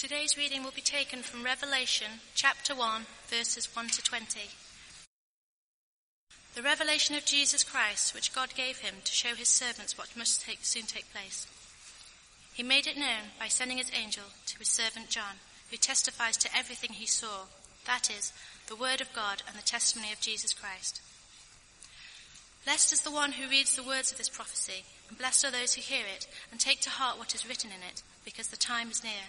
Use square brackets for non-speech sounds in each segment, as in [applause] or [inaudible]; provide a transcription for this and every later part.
Today's reading will be taken from Revelation chapter 1, verses 1 to 20. The revelation of Jesus Christ, which God gave him to show his servants what must take, soon take place. He made it known by sending his angel to his servant John, who testifies to everything he saw, that is, the word of God and the testimony of Jesus Christ. Blessed is the one who reads the words of this prophecy, and blessed are those who hear it and take to heart what is written in it, because the time is near.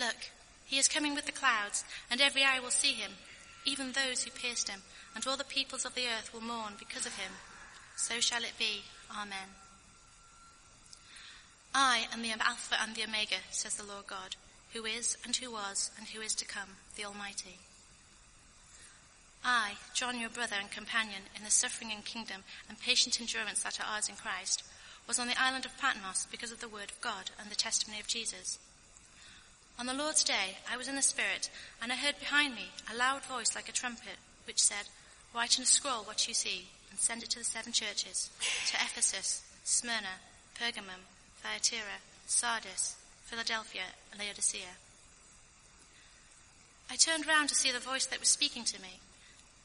Look, he is coming with the clouds, and every eye will see him, even those who pierced him, and all the peoples of the earth will mourn because of him. So shall it be. Amen. I am the Alpha and the Omega, says the Lord God, who is, and who was, and who is to come, the Almighty. I, John, your brother and companion in the suffering and kingdom and patient endurance that are ours in Christ, was on the island of Patmos because of the word of God and the testimony of Jesus. On the Lord's day, I was in the Spirit, and I heard behind me a loud voice like a trumpet, which said, Write in a scroll what you see, and send it to the seven churches, to Ephesus, Smyrna, Pergamum, Thyatira, Sardis, Philadelphia, and Laodicea. I turned round to see the voice that was speaking to me,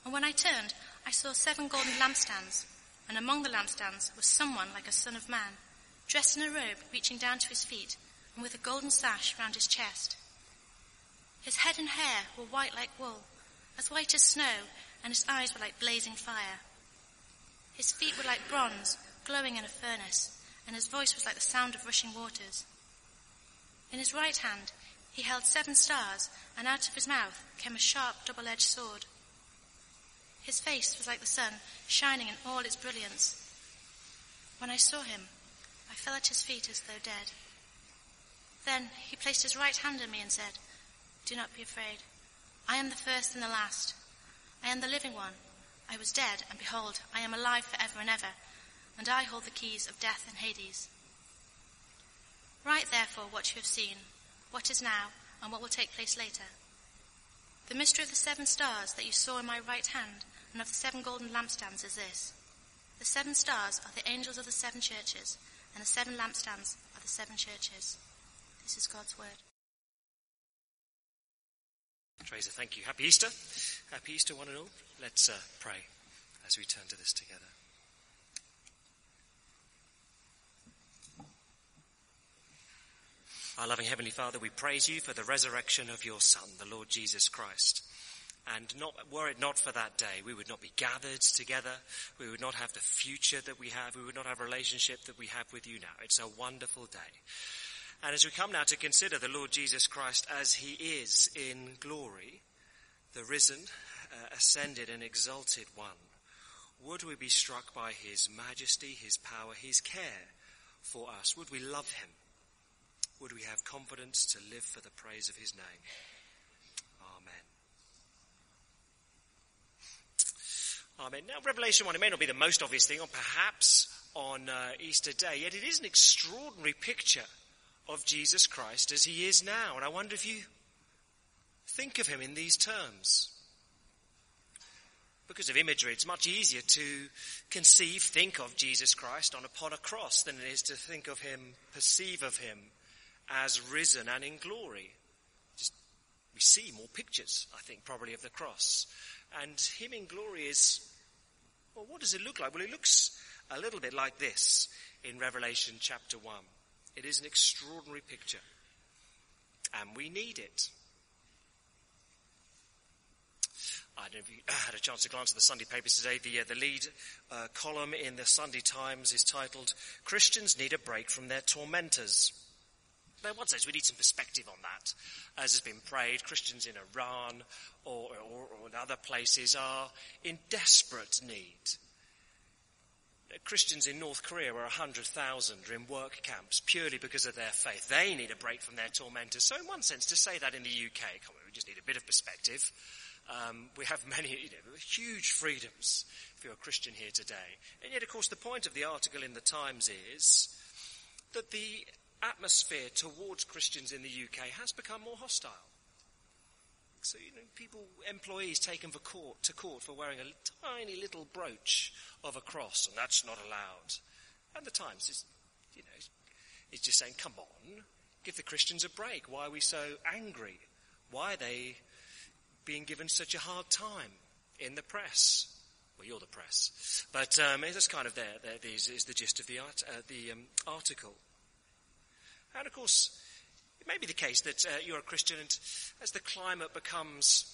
and when I turned, I saw seven golden lampstands, and among the lampstands was someone like a son of man, dressed in a robe reaching down to his feet, and with a golden sash round his chest. His head and hair were white like wool, as white as snow, and his eyes were like blazing fire. His feet were like bronze, glowing in a furnace, and his voice was like the sound of rushing waters. In his right hand he held seven stars, and out of his mouth came a sharp double-edged sword. His face was like the sun, shining in all its brilliance. When I saw him, I fell at his feet as though dead. Then he placed his right hand on me and said, Do not be afraid. I am the first and the last. I am the living one. I was dead, and behold, I am alive for ever and ever, and I hold the keys of death and Hades. Write therefore what you have seen, what is now, and what will take place later. The mystery of the seven stars that you saw in my right hand and of the seven golden lampstands is this. The seven stars are the angels of the seven churches, and the seven lampstands are the seven churches. This is God's word. Teresa, thank you. Happy Easter. Happy Easter, one and all. Let's uh, pray as we turn to this together. Our loving Heavenly Father, we praise you for the resurrection of your Son, the Lord Jesus Christ. And not, were it not for that day, we would not be gathered together. We would not have the future that we have. We would not have a relationship that we have with you now. It's a wonderful day. And as we come now to consider the Lord Jesus Christ as he is in glory, the risen, uh, ascended and exalted one, would we be struck by his majesty, his power, his care for us? Would we love him? Would we have confidence to live for the praise of his name? Amen. Amen. Now, Revelation 1, it may not be the most obvious thing, or perhaps on uh, Easter Day, yet it is an extraordinary picture of Jesus Christ as he is now. And I wonder if you think of him in these terms. Because of imagery, it's much easier to conceive, think of Jesus Christ on upon a cross than it is to think of him, perceive of him as risen and in glory. Just, we see more pictures, I think, probably of the cross. And him in glory is, well, what does it look like? Well, it looks a little bit like this in Revelation chapter 1. It is an extraordinary picture. And we need it. I don't know if you [coughs] had a chance to glance at the Sunday papers today. The, uh, the lead uh, column in the Sunday Times is titled, Christians Need a Break from Their Tormentors. Now, one sense, we need some perspective on that. As has been prayed, Christians in Iran or, or, or in other places are in desperate need Christians in North Korea where 100,000 are in work camps purely because of their faith. They need a break from their tormentors. So in one sense, to say that in the UK, we just need a bit of perspective. Um, we have [laughs] many, you know, huge freedoms if you're a Christian here today. And yet, of course, the point of the article in the Times is that the atmosphere towards Christians in the UK has become more hostile. So, you know, people, employees taken for court, to court for wearing a tiny little brooch of a cross, and that's not allowed. And the Times is, you know, is just saying, come on, give the Christians a break. Why are we so angry? Why are they being given such a hard time in the press? Well, you're the press. But um, that's kind of there, there is, is the gist of the, art, uh, the um, article. And of course, it may be the case that uh, you're a Christian and as the climate becomes,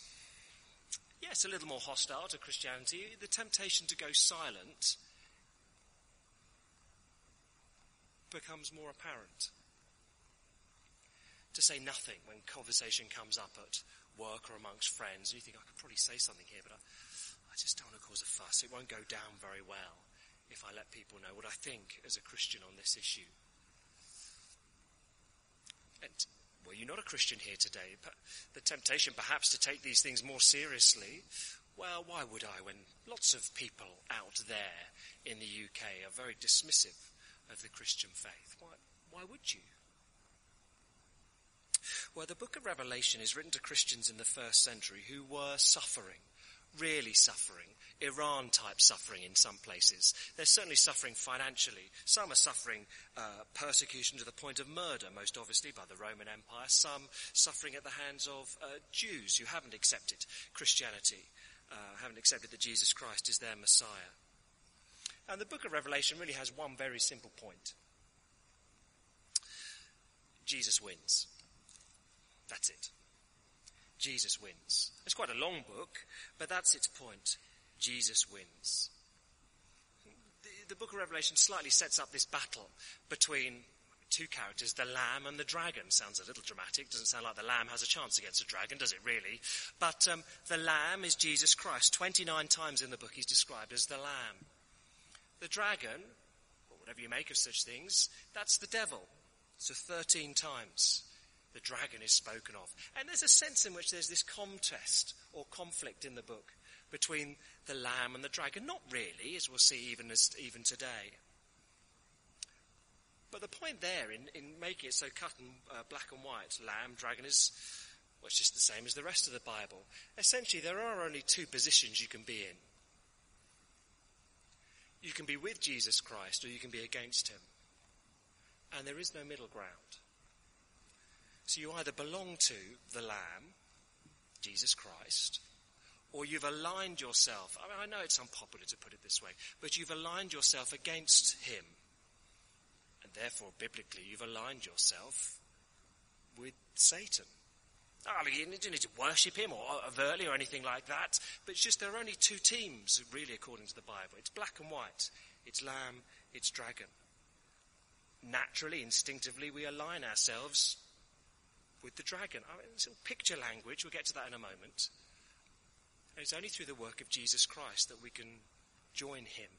yes, a little more hostile to Christianity, the temptation to go silent becomes more apparent. To say nothing when conversation comes up at work or amongst friends, you think, I could probably say something here, but I, I just don't want to cause a fuss. It won't go down very well if I let people know what I think as a Christian on this issue. And well, you're not a Christian here today. The temptation perhaps to take these things more seriously, well, why would I when lots of people out there in the UK are very dismissive of the Christian faith? Why, why would you? Well, the book of Revelation is written to Christians in the first century who were suffering really suffering, Iran type suffering in some places. They're certainly suffering financially. Some are suffering uh, persecution to the point of murder, most obviously by the Roman Empire. Some suffering at the hands of uh, Jews who haven't accepted Christianity, uh, haven't accepted that Jesus Christ is their Messiah. And the book of Revelation really has one very simple point Jesus wins. That's it. Jesus wins. It's quite a long book, but that's its point. Jesus wins. The, the book of Revelation slightly sets up this battle between two characters, the lamb and the dragon. Sounds a little dramatic. Doesn't sound like the lamb has a chance against a dragon, does it really? But um, the lamb is Jesus Christ. 29 times in the book he's described as the lamb. The dragon, or whatever you make of such things, that's the devil. So 13 times the dragon is spoken of. And there's a sense in which there's this contest or conflict in the book between the lamb and the dragon. Not really, as we'll see even, as, even today. But the point there in, in making it so cut and uh, black and white, lamb, dragon, is well, it's just the same as the rest of the Bible. Essentially, there are only two positions you can be in. You can be with Jesus Christ or you can be against him. And there is no middle ground. So you either belong to the Lamb, Jesus Christ, or you've aligned yourself. I, mean, I know it's unpopular to put it this way, but you've aligned yourself against him. And therefore, biblically, you've aligned yourself with Satan. Ah, mean, you don't need to worship him or overtly or anything like that, but it's just there are only two teams, really, according to the Bible. It's black and white. It's lamb, it's dragon. Naturally, instinctively, we align ourselves with the dragon. I mean, it's all picture language. We'll get to that in a moment. And it's only through the work of Jesus Christ that we can join him,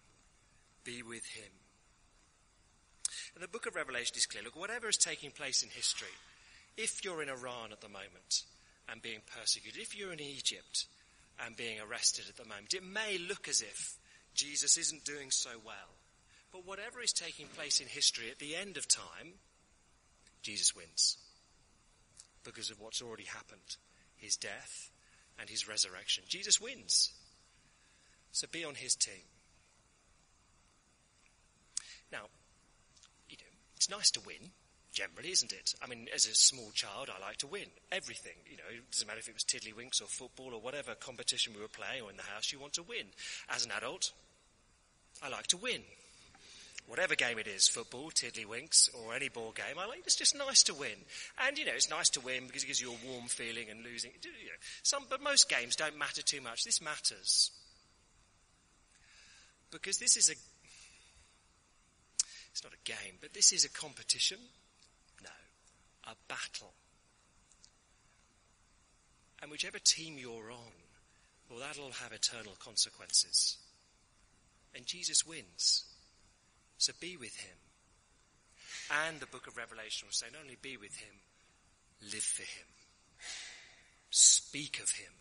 be with him. And the book of Revelation is clear. Look, whatever is taking place in history, if you're in Iran at the moment and being persecuted, if you're in Egypt and being arrested at the moment, it may look as if Jesus isn't doing so well. But whatever is taking place in history at the end of time, Jesus wins because of what's already happened his death and his resurrection. Jesus wins. So be on his team. Now, you know, it's nice to win, generally, isn't it? I mean, as a small child, I like to win everything. You know, it doesn't matter if it was tiddlywinks or football or whatever competition we were playing or in the house, you want to win. As an adult, I like to win whatever game it is, football, tiddlywinks, or any ball game, I like it's just nice to win. And you know, it's nice to win because it gives you a warm feeling and losing. Some, but most games don't matter too much. This matters because this is a. It's not a game, but this is a competition. No, a battle. And whichever team you're on, well, that'll have eternal consequences. And Jesus wins. So be with him. And the book of Revelation will say, not only be with him, live for him. Speak of him.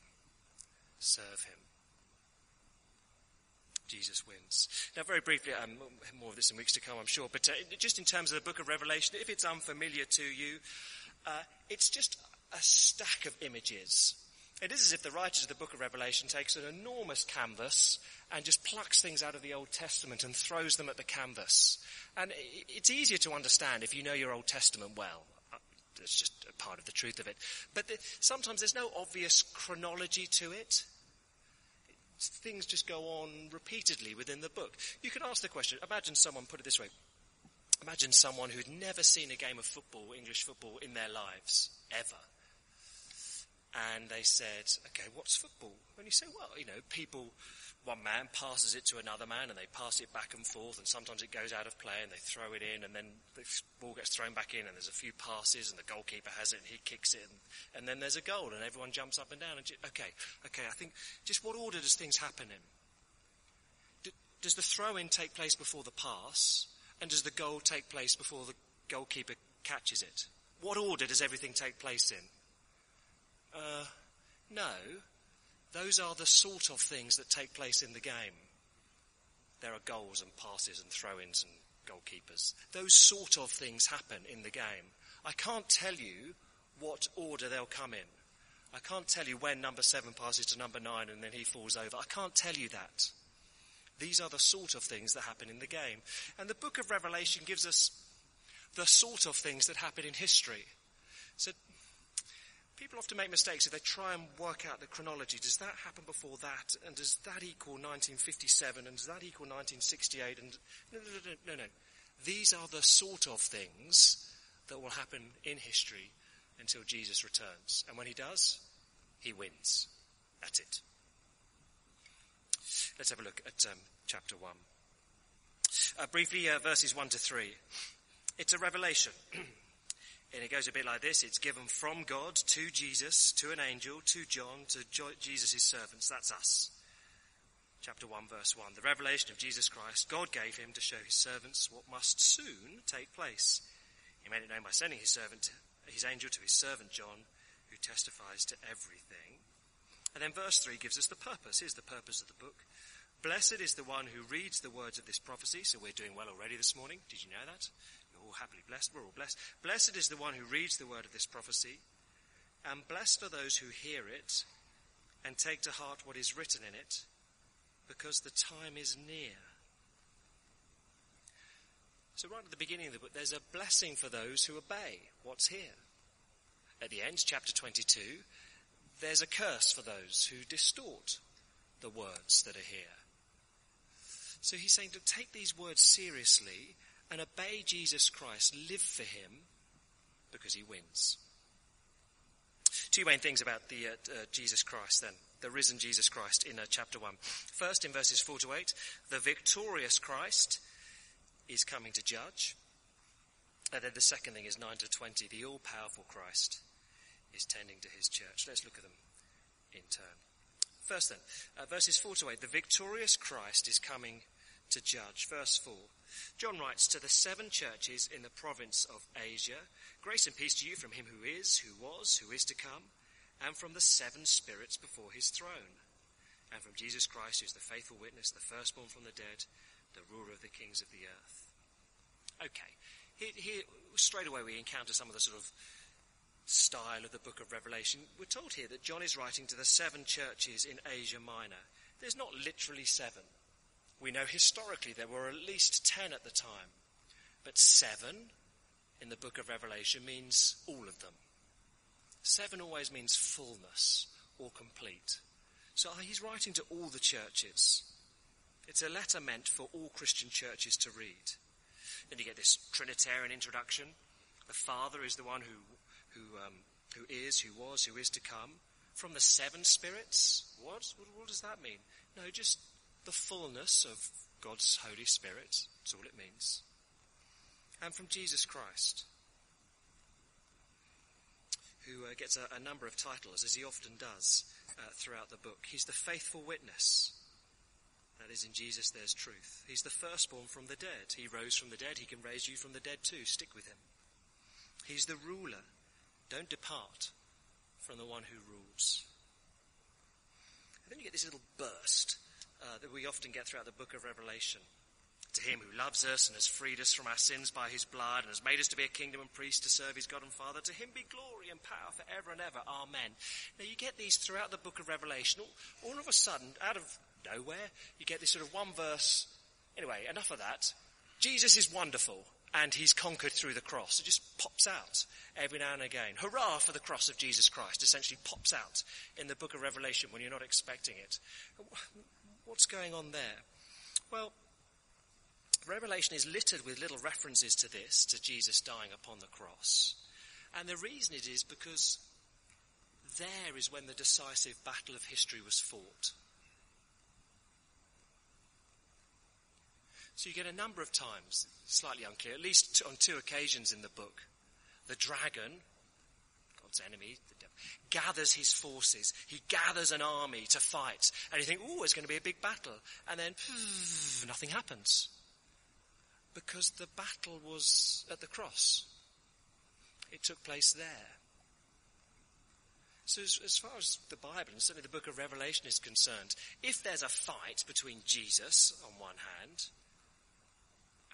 Serve him. Jesus wins. Now, very briefly, um, more of this in weeks to come, I'm sure, but uh, just in terms of the book of Revelation, if it's unfamiliar to you, uh, it's just a stack of images. It is as if the writers of the book of Revelation takes an enormous canvas and just plucks things out of the Old Testament and throws them at the canvas. And it's easier to understand if you know your Old Testament well. Uh, that's just a part of the truth of it. But the, sometimes there's no obvious chronology to it things just go on repeatedly within the book. You can ask the question, imagine someone, put it this way, imagine someone who'd never seen a game of football, English football, in their lives, ever. And they said, okay, what's football? And you say, well, you know, people one man passes it to another man and they pass it back and forth and sometimes it goes out of play and they throw it in and then the ball gets thrown back in and there's a few passes and the goalkeeper has it and he kicks it and, and then there's a goal and everyone jumps up and down and okay, okay, I think just what order does things happen in? does the throw in take place before the pass and does the goal take place before the goalkeeper catches it? What order does everything take place in? Uh, no, those are the sort of things that take place in the game. There are goals and passes and throw-ins and goalkeepers. Those sort of things happen in the game. I can't tell you what order they'll come in. I can't tell you when number seven passes to number nine and then he falls over. I can't tell you that. These are the sort of things that happen in the game. And the book of Revelation gives us the sort of things that happen in history. So people often make mistakes if they try and work out the chronology. Does that happen before that? And does that equal 1957? And does that equal 1968? And no, no, no, no, no. These are the sort of things that will happen in history until Jesus returns. And when he does, he wins. That's it. Let's have a look at um, chapter 1. Uh, briefly, uh, verses 1 to 3. It's a revelation. [clears throat] And it goes a bit like this. It's given from God to Jesus, to an angel, to John, to jo- Jesus' servants. That's us. Chapter 1 verse 1. The revelation of Jesus Christ, God gave him to show his servants what must soon take place. He made it known by sending his servant, his angel to his servant John, who testifies to everything. And then verse 3 gives us the purpose. Here's the purpose of the book. Blessed is the one who reads the words of this prophecy. So we're doing well already this morning. Did you know that? Oh, all happily blessed. We're all blessed. Blessed is the one who reads the word of this prophecy, and blessed are those who hear it and take to heart what is written in it, because the time is near. So, right at the beginning of the book, there's a blessing for those who obey what's here. At the end, chapter 22, there's a curse for those who distort the words that are here. So he's saying to take these words seriously and obey Jesus Christ, live for him, because he wins. Two main things about the uh, uh, Jesus Christ then, the risen Jesus Christ in uh, chapter 1. First, in verses 4 to 8, the victorious Christ is coming to judge. And then the second thing is 9 to 20, the all powerful Christ is tending to his church. Let's look at them in turn. First then, uh, verses 4 to 8, the victorious Christ is coming to judge. Verse 4. John writes to the seven churches in the province of Asia Grace and peace to you from him who is, who was, who is to come, and from the seven spirits before his throne, and from Jesus Christ, who is the faithful witness, the firstborn from the dead, the ruler of the kings of the earth. Okay, here, here straight away we encounter some of the sort of style of the book of Revelation. We're told here that John is writing to the seven churches in Asia Minor. There's not literally seven. We know historically there were at least ten at the time, but seven in the book of Revelation means all of them. Seven always means fullness or complete. So he's writing to all the churches. It's a letter meant for all Christian churches to read. Then you get this Trinitarian introduction. The Father is the one who, who, um, who is, who was, who is to come. From the seven spirits. What? What, what does that mean? No, just the fullness of God's Holy Spirit. That's all it means. And from Jesus Christ, who uh, gets a, a, number of titles, as he often does uh, throughout the book. He's the faithful witness. That is, in Jesus there's truth. He's the firstborn from the dead. He rose from the dead. He can raise you from the dead too. Stick with him. He's the ruler. Don't depart from the one who rules. And then you get this little burst uh, that we often get throughout the book of Revelation. To him who loves us and has freed us from our sins by his blood and has made us to be a kingdom and priest to serve his God and Father, to him be glory and power forever and ever. Amen. Now you get these throughout the book of Revelation. All, all of a sudden, out of nowhere, you get this sort of one verse. Anyway, enough of that. Jesus is wonderful and he's conquered through the cross. It just pops out every now and again. Hurrah for the cross of Jesus Christ essentially pops out in the book of Revelation when you're not expecting it. What's going on there? Well, Revelation is littered with little references to this, to Jesus dying upon the cross. And the reason it is because there is when the decisive battle of history was fought. So you get a number of times, slightly unclear, at least on two occasions in the book, the dragon, God's enemy, the devil, gathers his forces. He gathers an army to fight. And you think, oh, it's going to be a big battle. And then, nothing happens because the battle was at the cross. It took place there. So, as, as, far as the Bible, and certainly the book of Revelation is concerned, if there's a fight between Jesus on one hand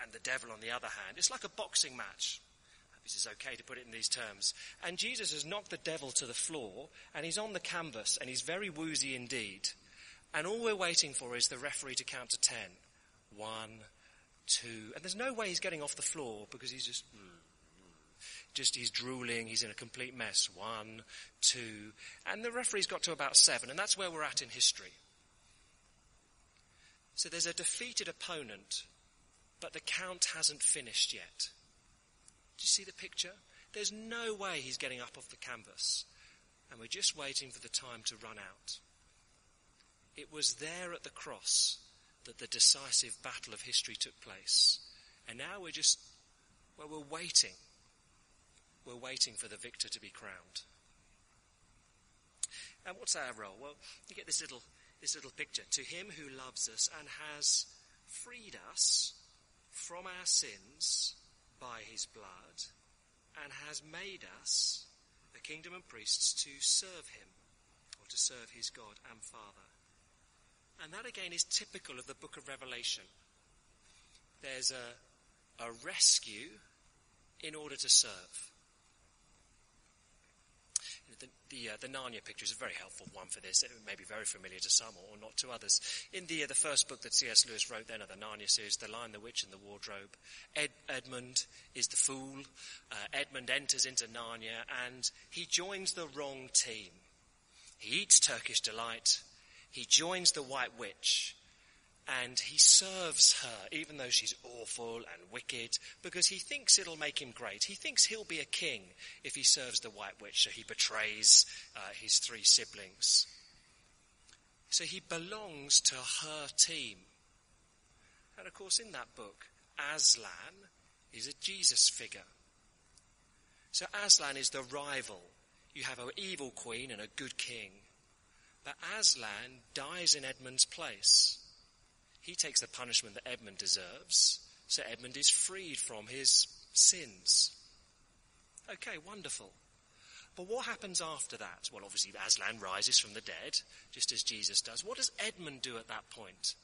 and the devil on the other hand, it's like a boxing match. This is okay to put it in these terms. And Jesus has knocked the devil to the floor, and he's on the canvas, and he's very woozy indeed. And all we're waiting for is the referee to count to ten. One, two, and there's no way he's getting off the floor because he's just, hmm, hmm. just he's drooling, he's in a complete mess. One, two, and the referee's got to about seven, and that's where we're at in history. So there's a defeated opponent, but the count hasn't finished yet. Do you see the picture? There's no way he's getting up off the canvas, and we're just waiting for the time to run out. It was there at the cross that the decisive battle of history took place. And now we're just, well, we're waiting. We're waiting for the victor to be crowned. And what's our role? Well, you get this little, this little picture. To him who loves us and has freed us from our sins by his blood and has made us a kingdom and priests to serve him or to serve his God and Father. And that again is typical of the book of Revelation. There's a, a rescue in order to serve. The, the, uh, the, Narnia picture is a very helpful one for this. It may be very familiar to some or not to others. In the, uh, the first book that C.S. Lewis wrote then of the Narnia series, The Lion, the Witch and the Wardrobe, Ed, Edmund is the fool. Uh, Edmund enters into Narnia and he joins the wrong team. He eats Turkish delight he joins the White Witch and he serves her, even though she's awful and wicked, because he thinks it'll make him great. He thinks he'll be a king if he serves the White Witch, so he betrays uh, his three siblings. So he belongs to her team. And of course, in that book, Aslan is a Jesus figure. So Aslan is the rival. You have an evil queen and a good king. But Aslan dies in Edmund's place. He takes the punishment that Edmund deserves, so Edmund is freed from his sins. Okay, wonderful. But what happens after that? Well, obviously, Aslan rises from the dead, just as Jesus does. What does Edmund do at that point?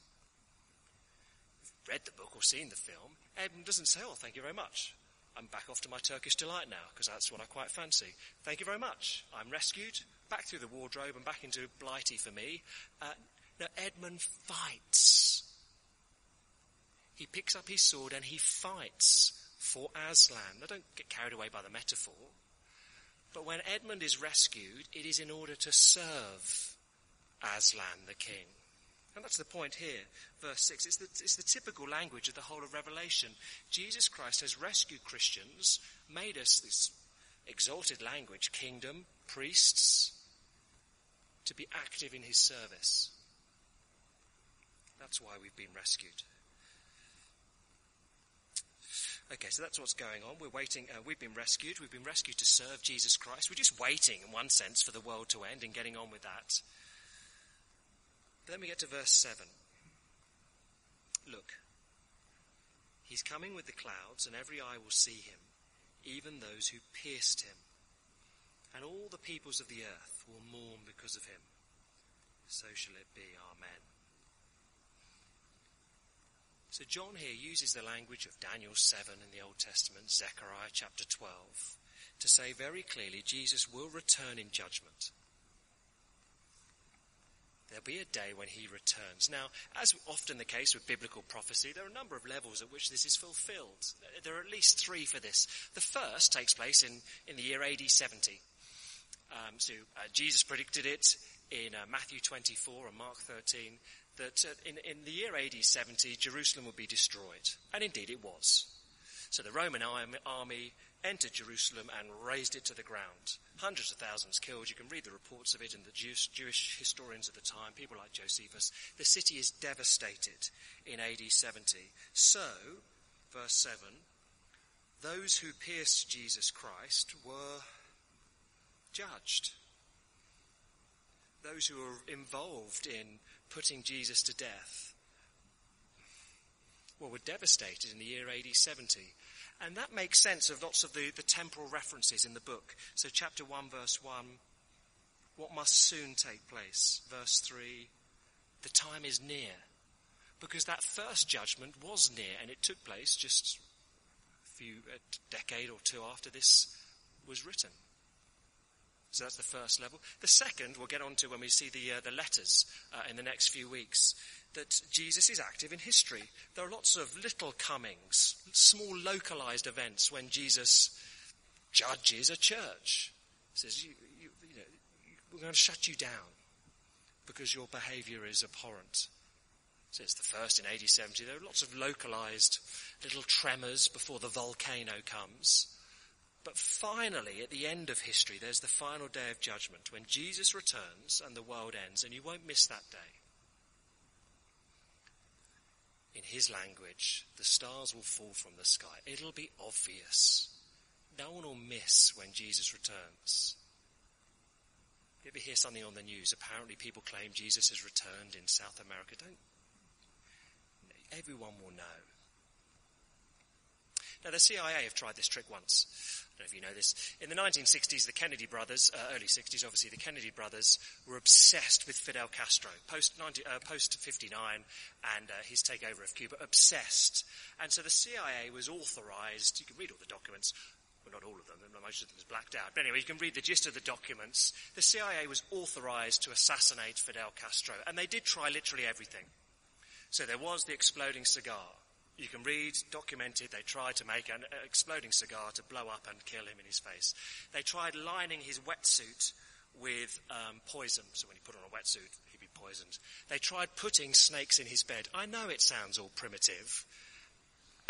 If read the book or seen the film, Edmund doesn't say, Oh, thank you very much. I'm back off to my Turkish delight now, because that's what I quite fancy. Thank you very much. I'm rescued back through the wardrobe and back into Blighty for me. Uh, now, Edmund fights. He picks up his sword and he fights for Aslan. Now, don't get carried away by the metaphor. But when Edmund is rescued, it is in order to serve Aslan the king. And that's the point here, verse 6. It's the, it's the, typical language of the whole of Revelation. Jesus Christ has rescued Christians, made us this exalted language, kingdom, priests, to be active in his service. That's why we've been rescued. Okay, so that's what's going on. We're waiting. Uh, we've been rescued. We've been rescued to serve Jesus Christ. We're just waiting, in one sense, for the world to end and getting on with that. But then we get to verse 7. Look, he's coming with the clouds, and every eye will see him, even those who pierced him. And all the peoples of the earth will mourn because of him. So shall it be. Amen. So John here uses the language of Daniel 7 in the Old Testament, Zechariah chapter 12, to say very clearly Jesus will return in judgment. There'll be a day when he returns. Now, as often the case with biblical prophecy, there are a number of levels at which this is fulfilled. There are at least three for this. The first takes place in, in the year AD 70. Um, so uh, Jesus predicted it in uh, Matthew 24 and Mark 13 that uh, in, in the year AD 70, Jerusalem would be destroyed. And indeed it was. So the Roman army entered Jerusalem and razed it to the ground. Hundreds of thousands killed. You can read the reports of it in the Jewish, Jewish historians of the time, people like Josephus. The city is devastated in AD 70. So, verse 7, those who pierced Jesus Christ were judged. Those who were involved in putting Jesus to death well, were devastated in the year AD 70. And that makes sense of lots of the, the temporal references in the book. So, chapter 1, verse 1, what must soon take place? Verse 3, the time is near. Because that first judgment was near, and it took place just a few, a decade or two after this was written. So that's the first level. The second, we'll get on to when we see the, uh, the letters uh, in the next few weeks that Jesus is active in history. There are lots of little comings, small localized events when Jesus judges a church. Says, you, you, you know, we're going to shut you down because your behavior is abhorrent. It's the first in AD 70. There are lots of localized little tremors before the volcano comes. But finally, at the end of history, there's the final day of judgment when Jesus returns and the world ends, and you won't miss that day in his language, the stars will fall from the sky. It'll be obvious. No one will miss when Jesus returns. You ever hear something on the news? Apparently people claim Jesus has returned in South America. Don't, everyone will know. Now, the CIA have tried this trick once. I don't know if you know this. In the 1960s, the Kennedy brothers, uh, early 60s obviously, the Kennedy brothers were obsessed with Fidel Castro, post, 90, uh, post 59 and uh, his takeover of Cuba, obsessed. And so the CIA was authorized, you can read all the documents, well, not all of them, most of them is blacked out. But anyway, you can read the gist of the documents. The CIA was authorized to assassinate Fidel Castro, and they did try literally everything. So there was the exploding cigar. You can read, documented, they tried to make an exploding cigar to blow up and kill him in his face. They tried lining his wetsuit with um, poison, so when he put on a wetsuit, he'd be poisoned. They tried putting snakes in his bed. I know it sounds all primitive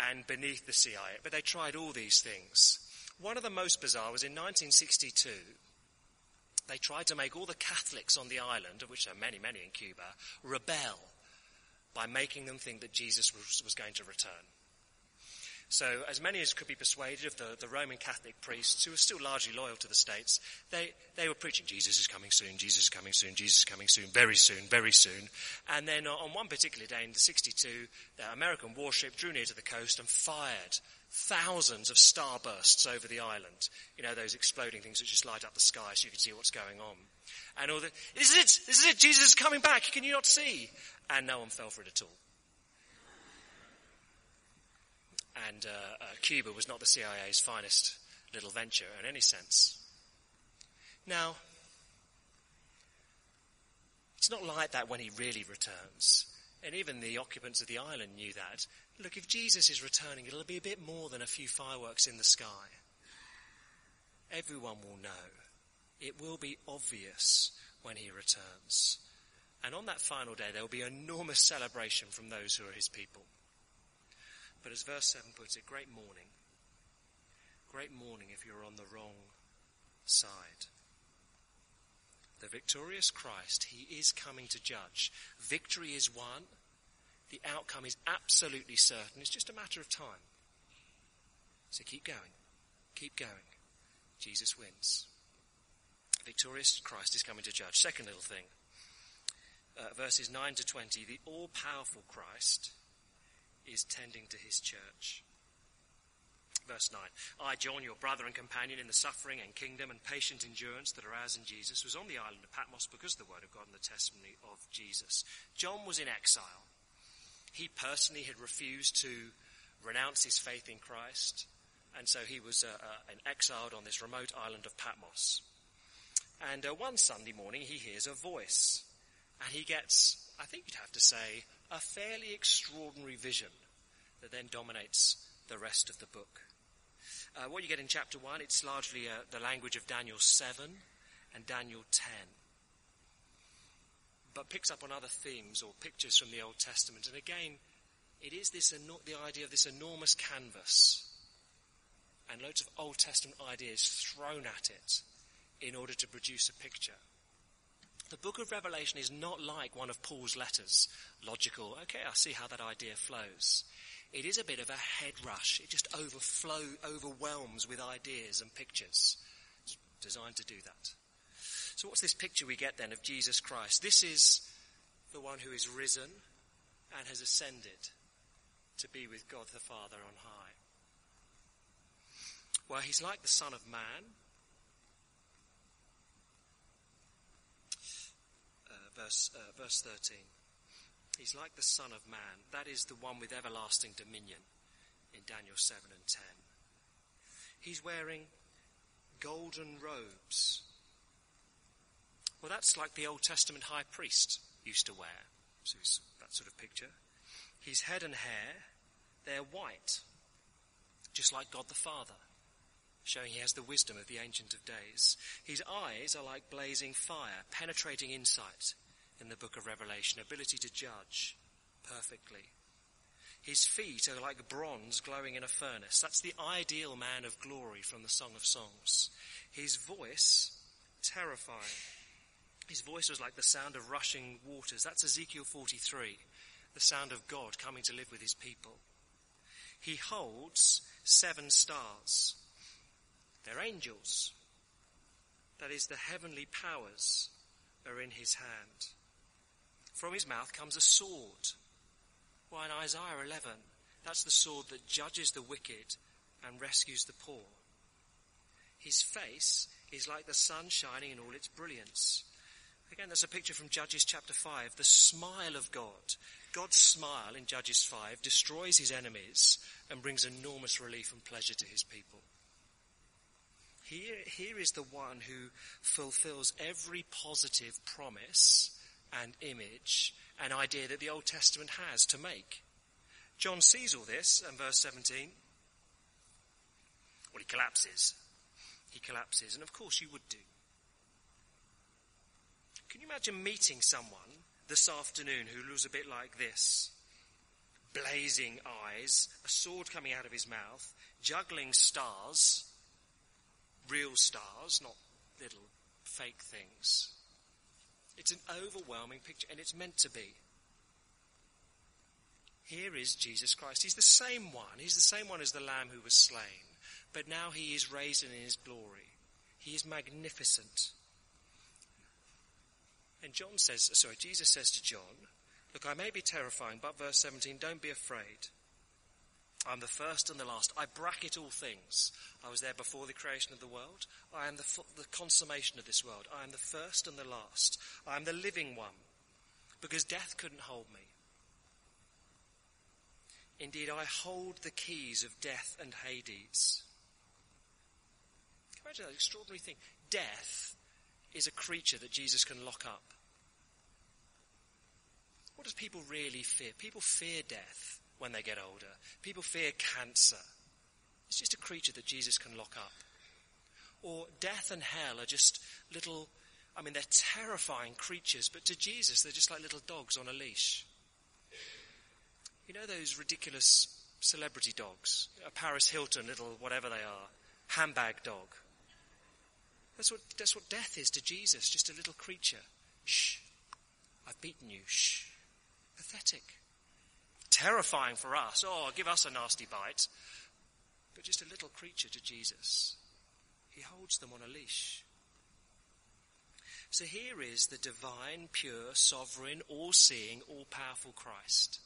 and beneath the CIA, but they tried all these things. One of the most bizarre was in 1962. They tried to make all the Catholics on the island, of which there are many, many in Cuba, rebel by making them think that Jesus was, was going to return. So, as many as could be persuaded of the, the Roman Catholic priests, who were still largely loyal to the states, they, they were preaching, Jesus is coming soon, Jesus is coming soon, Jesus is coming soon, very soon, very soon. And then uh, on one particular day in the 62, the American warship drew near to the coast and fired thousands of starbursts over the island. You know, those exploding things that just light up the sky so you can see what's going on. And all the, this is it, this is it, Jesus is coming back, can you not see? And no one fell for it at all. And uh, uh, Cuba was not the CIA's finest little venture in any sense. Now, it's not like that when he really returns. And even the occupants of the island knew that. Look, if Jesus is returning, it'll be a bit more than a few fireworks in the sky. Everyone will know. It will be obvious when he returns. And on that final day, there will be enormous celebration from those who are his people. But as verse 7 puts it, great mourning. Great mourning if you're on the wrong side. The victorious Christ, he is coming to judge. Victory is won. The outcome is absolutely certain. It's just a matter of time. So keep going. Keep going. Jesus wins. Victorious Christ is coming to judge. Second little thing. Uh, verses 9 to 20. The all powerful Christ is tending to his church. Verse 9 I, John, your brother and companion in the suffering and kingdom and patient endurance that are ours in Jesus, was on the island of Patmos because of the word of God and the testimony of Jesus. John was in exile. He personally had refused to renounce his faith in Christ, and so he was uh, uh, exiled on this remote island of Patmos. And uh, one Sunday morning, he hears a voice, and he gets, I think you'd have to say, a fairly extraordinary vision that then dominates the rest of the book. Uh, what you get in chapter 1, it's largely uh, the language of Daniel 7 and Daniel 10. But picks up on other themes or pictures from the Old Testament. And again, it is this the idea of this enormous canvas and loads of Old Testament ideas thrown at it in order to produce a picture. The book of Revelation is not like one of Paul's letters. Logical, okay, I see how that idea flows. It is a bit of a head rush. It just overflow, overwhelms with ideas and pictures. It's designed to do that. So what's this picture we get then of Jesus Christ? This is the one who is risen and has ascended to be with God the Father on high. Well, he's like the Son of Man. Uh, verse, uh, verse 13. He's like the Son of Man. That is the one with everlasting dominion in Daniel 7 and 10. He's wearing golden robes. Well, that's like the Old Testament high priest used to wear. So that sort of picture. His head and hair, they're white, just like God the Father, showing he has the wisdom of the Ancient of Days. His eyes are like blazing fire, penetrating insight in the book of Revelation, ability to judge perfectly. His feet are like bronze glowing in a furnace. That's the ideal man of glory from the Song of Songs. His voice, terrifying. His voice was like the sound of rushing waters. That's Ezekiel 43, the sound of God coming to live with his people. He holds seven stars. They're angels. That is, the heavenly powers are in his hand. From his mouth comes a sword. Why, in Isaiah 11, that's the sword that judges the wicked and rescues the poor. His face is like the sun shining in all its brilliance. Again, that's a picture from Judges chapter 5, the smile of God. God's smile in Judges 5 destroys his enemies and brings enormous relief and pleasure to his people. Here, here is the one who fulfills every positive promise and image and idea that the Old Testament has to make. John sees all this in verse 17. Well, he collapses. He collapses, and of course you would do. Can you imagine meeting someone this afternoon who looks a bit like this? Blazing eyes, a sword coming out of his mouth, juggling stars, real stars, not little fake things. It's an overwhelming picture, and it's meant to be. Here is Jesus Christ. He's the same one. He's the same one as the Lamb who was slain. But now he is raised in his glory. He is magnificent. And John says, sorry, Jesus says to John, Look, I may be terrifying, but verse 17, don't be afraid. I'm the first and the last. I bracket all things. I was there before the creation of the world. I am the, the consummation of this world. I am the first and the last. I am the living one. Because death couldn't hold me. Indeed, I hold the keys of death and Hades. Can you imagine that extraordinary thing? Death is a creature that Jesus can lock up. What does people really fear? People fear death when they get older. People fear cancer. It's just a creature that Jesus can lock up. Or death and hell are just little, I mean, they're terrifying creatures, but to Jesus, they're just like little dogs on a leash. You know those ridiculous celebrity dogs? A Paris Hilton, little whatever they are, handbag dog. That's what, that's what death is to Jesus, just a little creature. Shh, I've beaten you. Shh. Pathetic terrifying for us. Oh, give us a nasty bite. But just a little creature to Jesus. He holds them on a leash. So here is the divine, pure, sovereign, all seeing, all powerful Christ.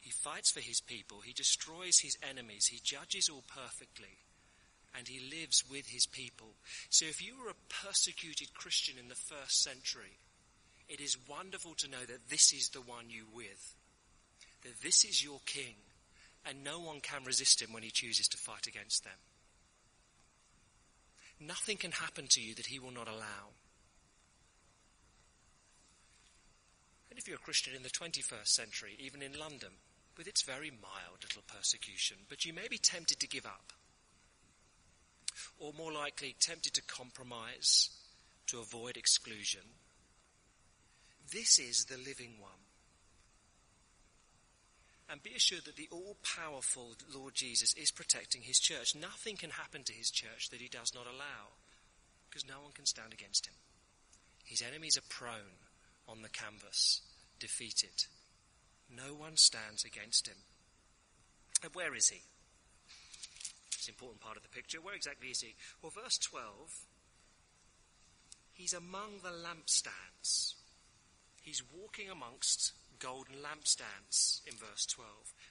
He fights for his people. He destroys his enemies. He judges all perfectly. And he lives with his people. So if you were a persecuted Christian in the first century, it is wonderful to know that this is the one you with. That this is your king. And no one can resist him when he chooses to fight against them. Nothing can happen to you that he will not allow. And if you're a Christian in the 21st century, even in London, with its very mild little persecution, but you may be tempted to give up. Or more likely, tempted to compromise, to avoid exclusion. This is the living one. And be assured that the all powerful Lord Jesus is protecting his church. Nothing can happen to his church that he does not allow, because no one can stand against him. His enemies are prone on the canvas, defeated. No one stands against him. And where is he? It's an important part of the picture. Where exactly is he? Well, verse 12, he's among the lampstands. He's walking amongst golden lampstands in verse 12.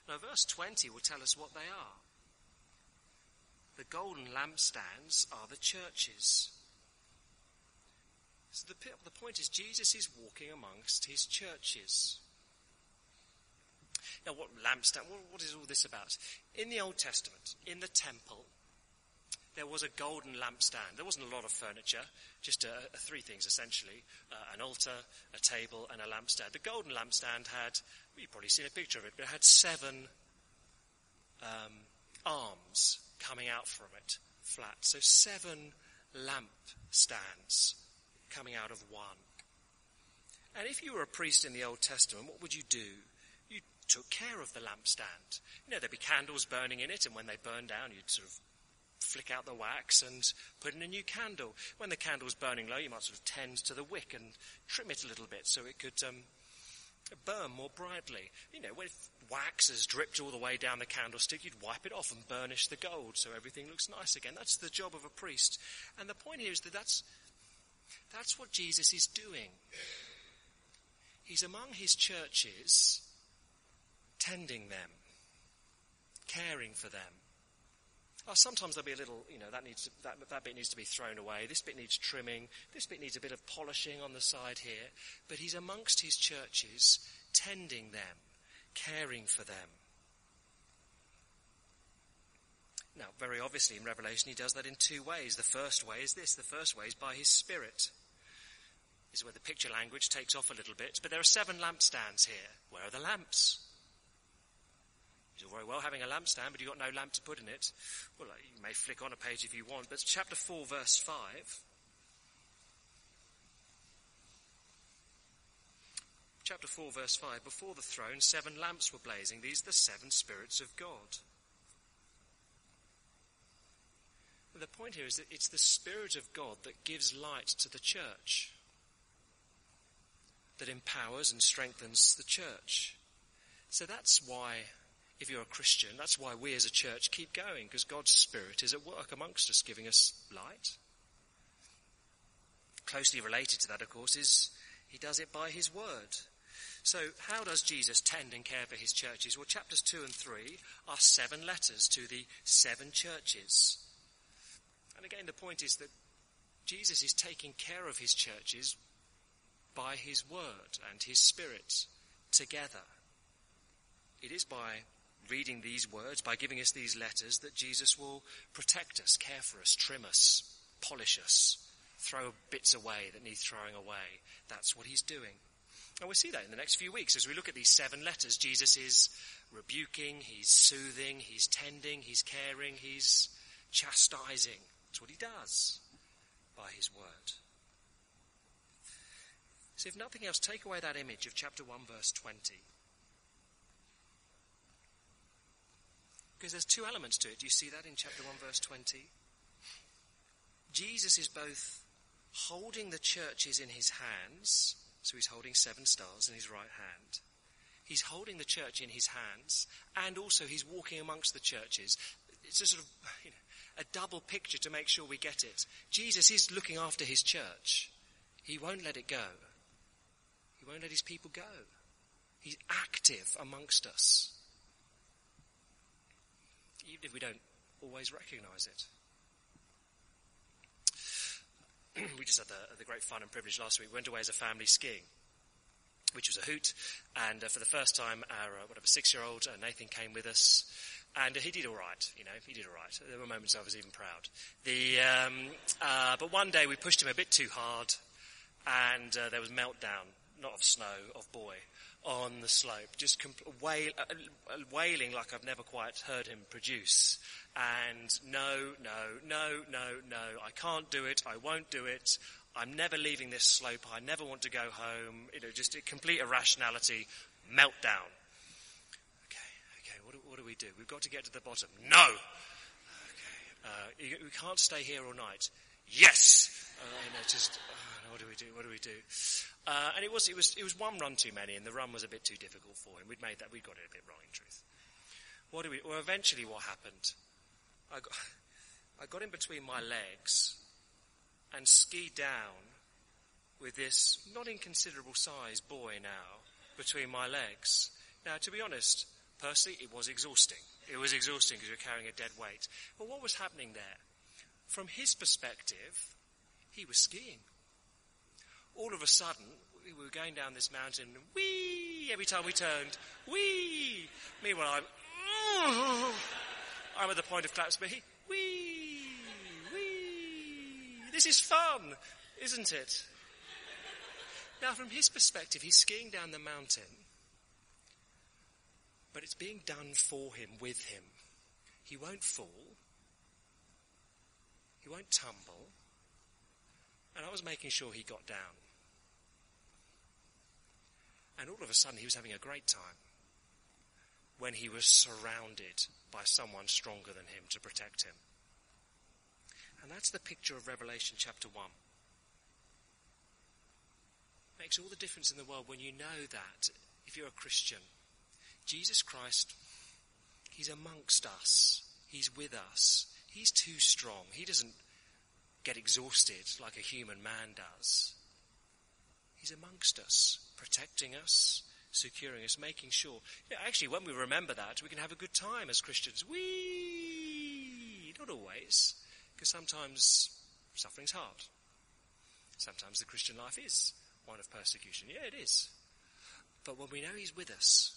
Now, verse 20 will tell us what they are. The golden lampstands are the churches. So the, the point is, Jesus is walking amongst his churches. Now, what lampstand? What, what is all this about? In the Old Testament, in the temple, there was a golden lampstand. There wasn't a lot of furniture, just three things essentially uh, an altar, a table, and a lampstand. The golden lampstand had, you've probably seen a picture of it, but it had seven um, arms coming out from it, flat. So seven lampstands coming out of one. And if you were a priest in the Old Testament, what would you do? You took care of the lampstand. You know, there'd be candles burning in it, and when they burned down, you'd sort of flick out the wax and put in a new candle. When the candle's burning low, you might sort of tend to the wick and trim it a little bit so it could um, burn more brightly. You know, if wax has dripped all the way down the candlestick, you'd wipe it off and burnish the gold so everything looks nice again. That's the job of a priest. And the point here is that that's, that's what Jesus is doing. He's among his churches, tending them, caring for them oh, sometimes there'll be a little, you know, that, needs to, that, that bit needs to be thrown away. This bit needs trimming. This bit needs a bit of polishing on the side here. But he's amongst his churches, tending them, caring for them. Now, very obviously in Revelation, he does that in two ways. The first way is this. The first way is by his Spirit. This is where the picture language takes off a little bit. But there are seven lampstands here. Where are the lamps? It's all very well having a lampstand, but you've got no lamp to put in it. Well, you may flick on a page if you want, but chapter 4, verse 5. Chapter 4, verse 5. Before the throne, seven lamps were blazing. These are the seven spirits of God. The point here is that it's the Spirit of God that gives light to the church, that empowers and strengthens the church. So that's why if you're a Christian, that's why we as a church keep going, because God's Spirit is at work amongst us, giving us light. Closely related to that, of course, is He does it by His Word. So, how does Jesus tend and care for His churches? Well, chapters 2 and 3 are seven letters to the seven churches. And again, the point is that Jesus is taking care of His churches by His Word and His Spirit together. It is by reading these words, by giving us these letters, that Jesus will protect us, care for us, trim us, polish us, throw bits away that need throwing away. That's what he's doing. And we'll see that in the next few weeks as we look at these seven letters. Jesus is rebuking, he's soothing, he's tending, he's caring, he's chastising. That's what he does by his word. So, if nothing else, take away that image of chapter 1, verse 20. Because there's two elements to it. Do you see that in chapter 1, verse 20? Jesus is both holding the churches in his hands, so he's holding seven stars in his right hand. He's holding the church in his hands, and also he's walking amongst the churches. It's a sort of you know, a double picture to make sure we get it. Jesus is looking after his church. He won't let it go. He won't let his people go. He's active amongst us even if we don't always recognize it. [clears throat] we just had the, the, great fun and privilege last week. We went away as a family skiing, which was a hoot. And uh, for the first time, our uh, whatever six-year-old uh, Nathan came with us, and he did all right. You know, he did all right. There were moments I was even proud. The um, uh, but one day we pushed him a bit too hard, and uh, there was meltdown, not of snow, of boy, on the slope, just wail, uh, uh, wailing like I've never quite heard him produce. And no, no, no, no, no, I can't do it. I won't do it. I'm never leaving this slope. I never want to go home. You know, just a complete irrationality, meltdown. Okay, okay, what do, what do we do? We've got to get to the bottom. No! Okay, uh, we can't stay here all night. Yes! Uh, you know, just, uh, what do we do? What do we do? Uh, and it was, it was, it was one run too many, and the run was a bit too difficult for him. We'd made that, we got it a bit wrong in truth. What do we, well, eventually what happened? I got, I got in between my legs and skied down with this not inconsiderable size boy now between my legs. Now, to be honest, personally, it was exhausting. It was exhausting because you're carrying a dead weight. But what was happening there? From his perspective, he was skiing. All of a sudden, we were going down this mountain, whee, every time we turned, whee. Meanwhile, I'm, I'm at the point of collapse, but he, whee, whee. This is fun, isn't it? Now, from his perspective, he's skiing down the mountain, but it's being done for him, with him. He won't fall. He won't tumble. And I was making sure he got down. And all of a sudden, he was having a great time when he was surrounded by someone stronger than him to protect him. And that's the picture of Revelation chapter 1. Makes all the difference in the world when you know that, if you're a Christian, Jesus Christ, He's amongst us. He's with us. He's too strong. He doesn't get exhausted like a human man does. He's amongst us, protecting us, securing us, making sure. You know, actually, when we remember that, we can have a good time as Christians. We not always, because sometimes suffering's hard. Sometimes the Christian life is one of persecution. Yeah, it is. But when we know He's with us,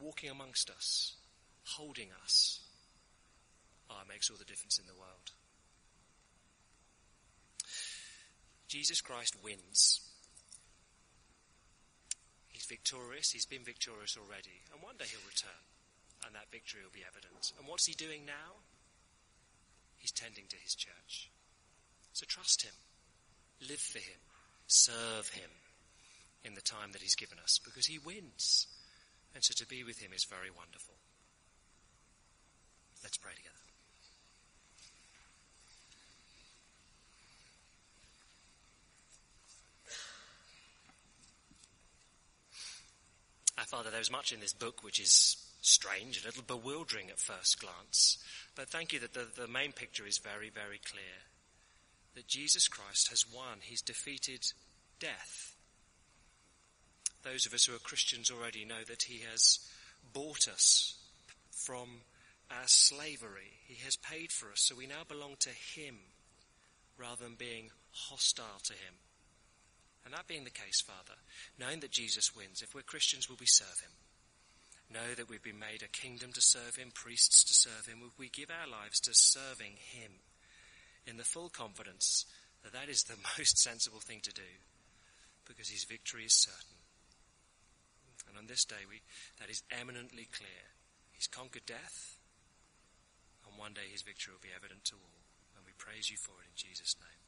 walking amongst us, holding us, oh, makes all the difference in the world. Jesus Christ wins. Victorious. He's been victorious already. And one day he'll return. And that victory will be evident. And what's he doing now? He's tending to his church. So trust him. Live for him. Serve him in the time that he's given us because he wins. And so to be with him is very wonderful. Let's pray together. Our Father, there's much in this book which is strange, a little bewildering at first glance. But thank you that the, the main picture is very, very clear. That Jesus Christ has won. He's defeated death. Those of us who are Christians already know that He has bought us from our slavery. He has paid for us, so we now belong to Him rather than being hostile to Him. And that being the case, Father, knowing that Jesus wins, if we're Christians, will we serve him? Know that we've been made a kingdom to serve him, priests to serve him. Will we give our lives to serving him in the full confidence that that is the [laughs] most sensible thing to do because his victory is certain. And on this day, we, that is eminently clear. He's conquered death, and one day his victory will be evident to all. And we praise you for it in Jesus' name.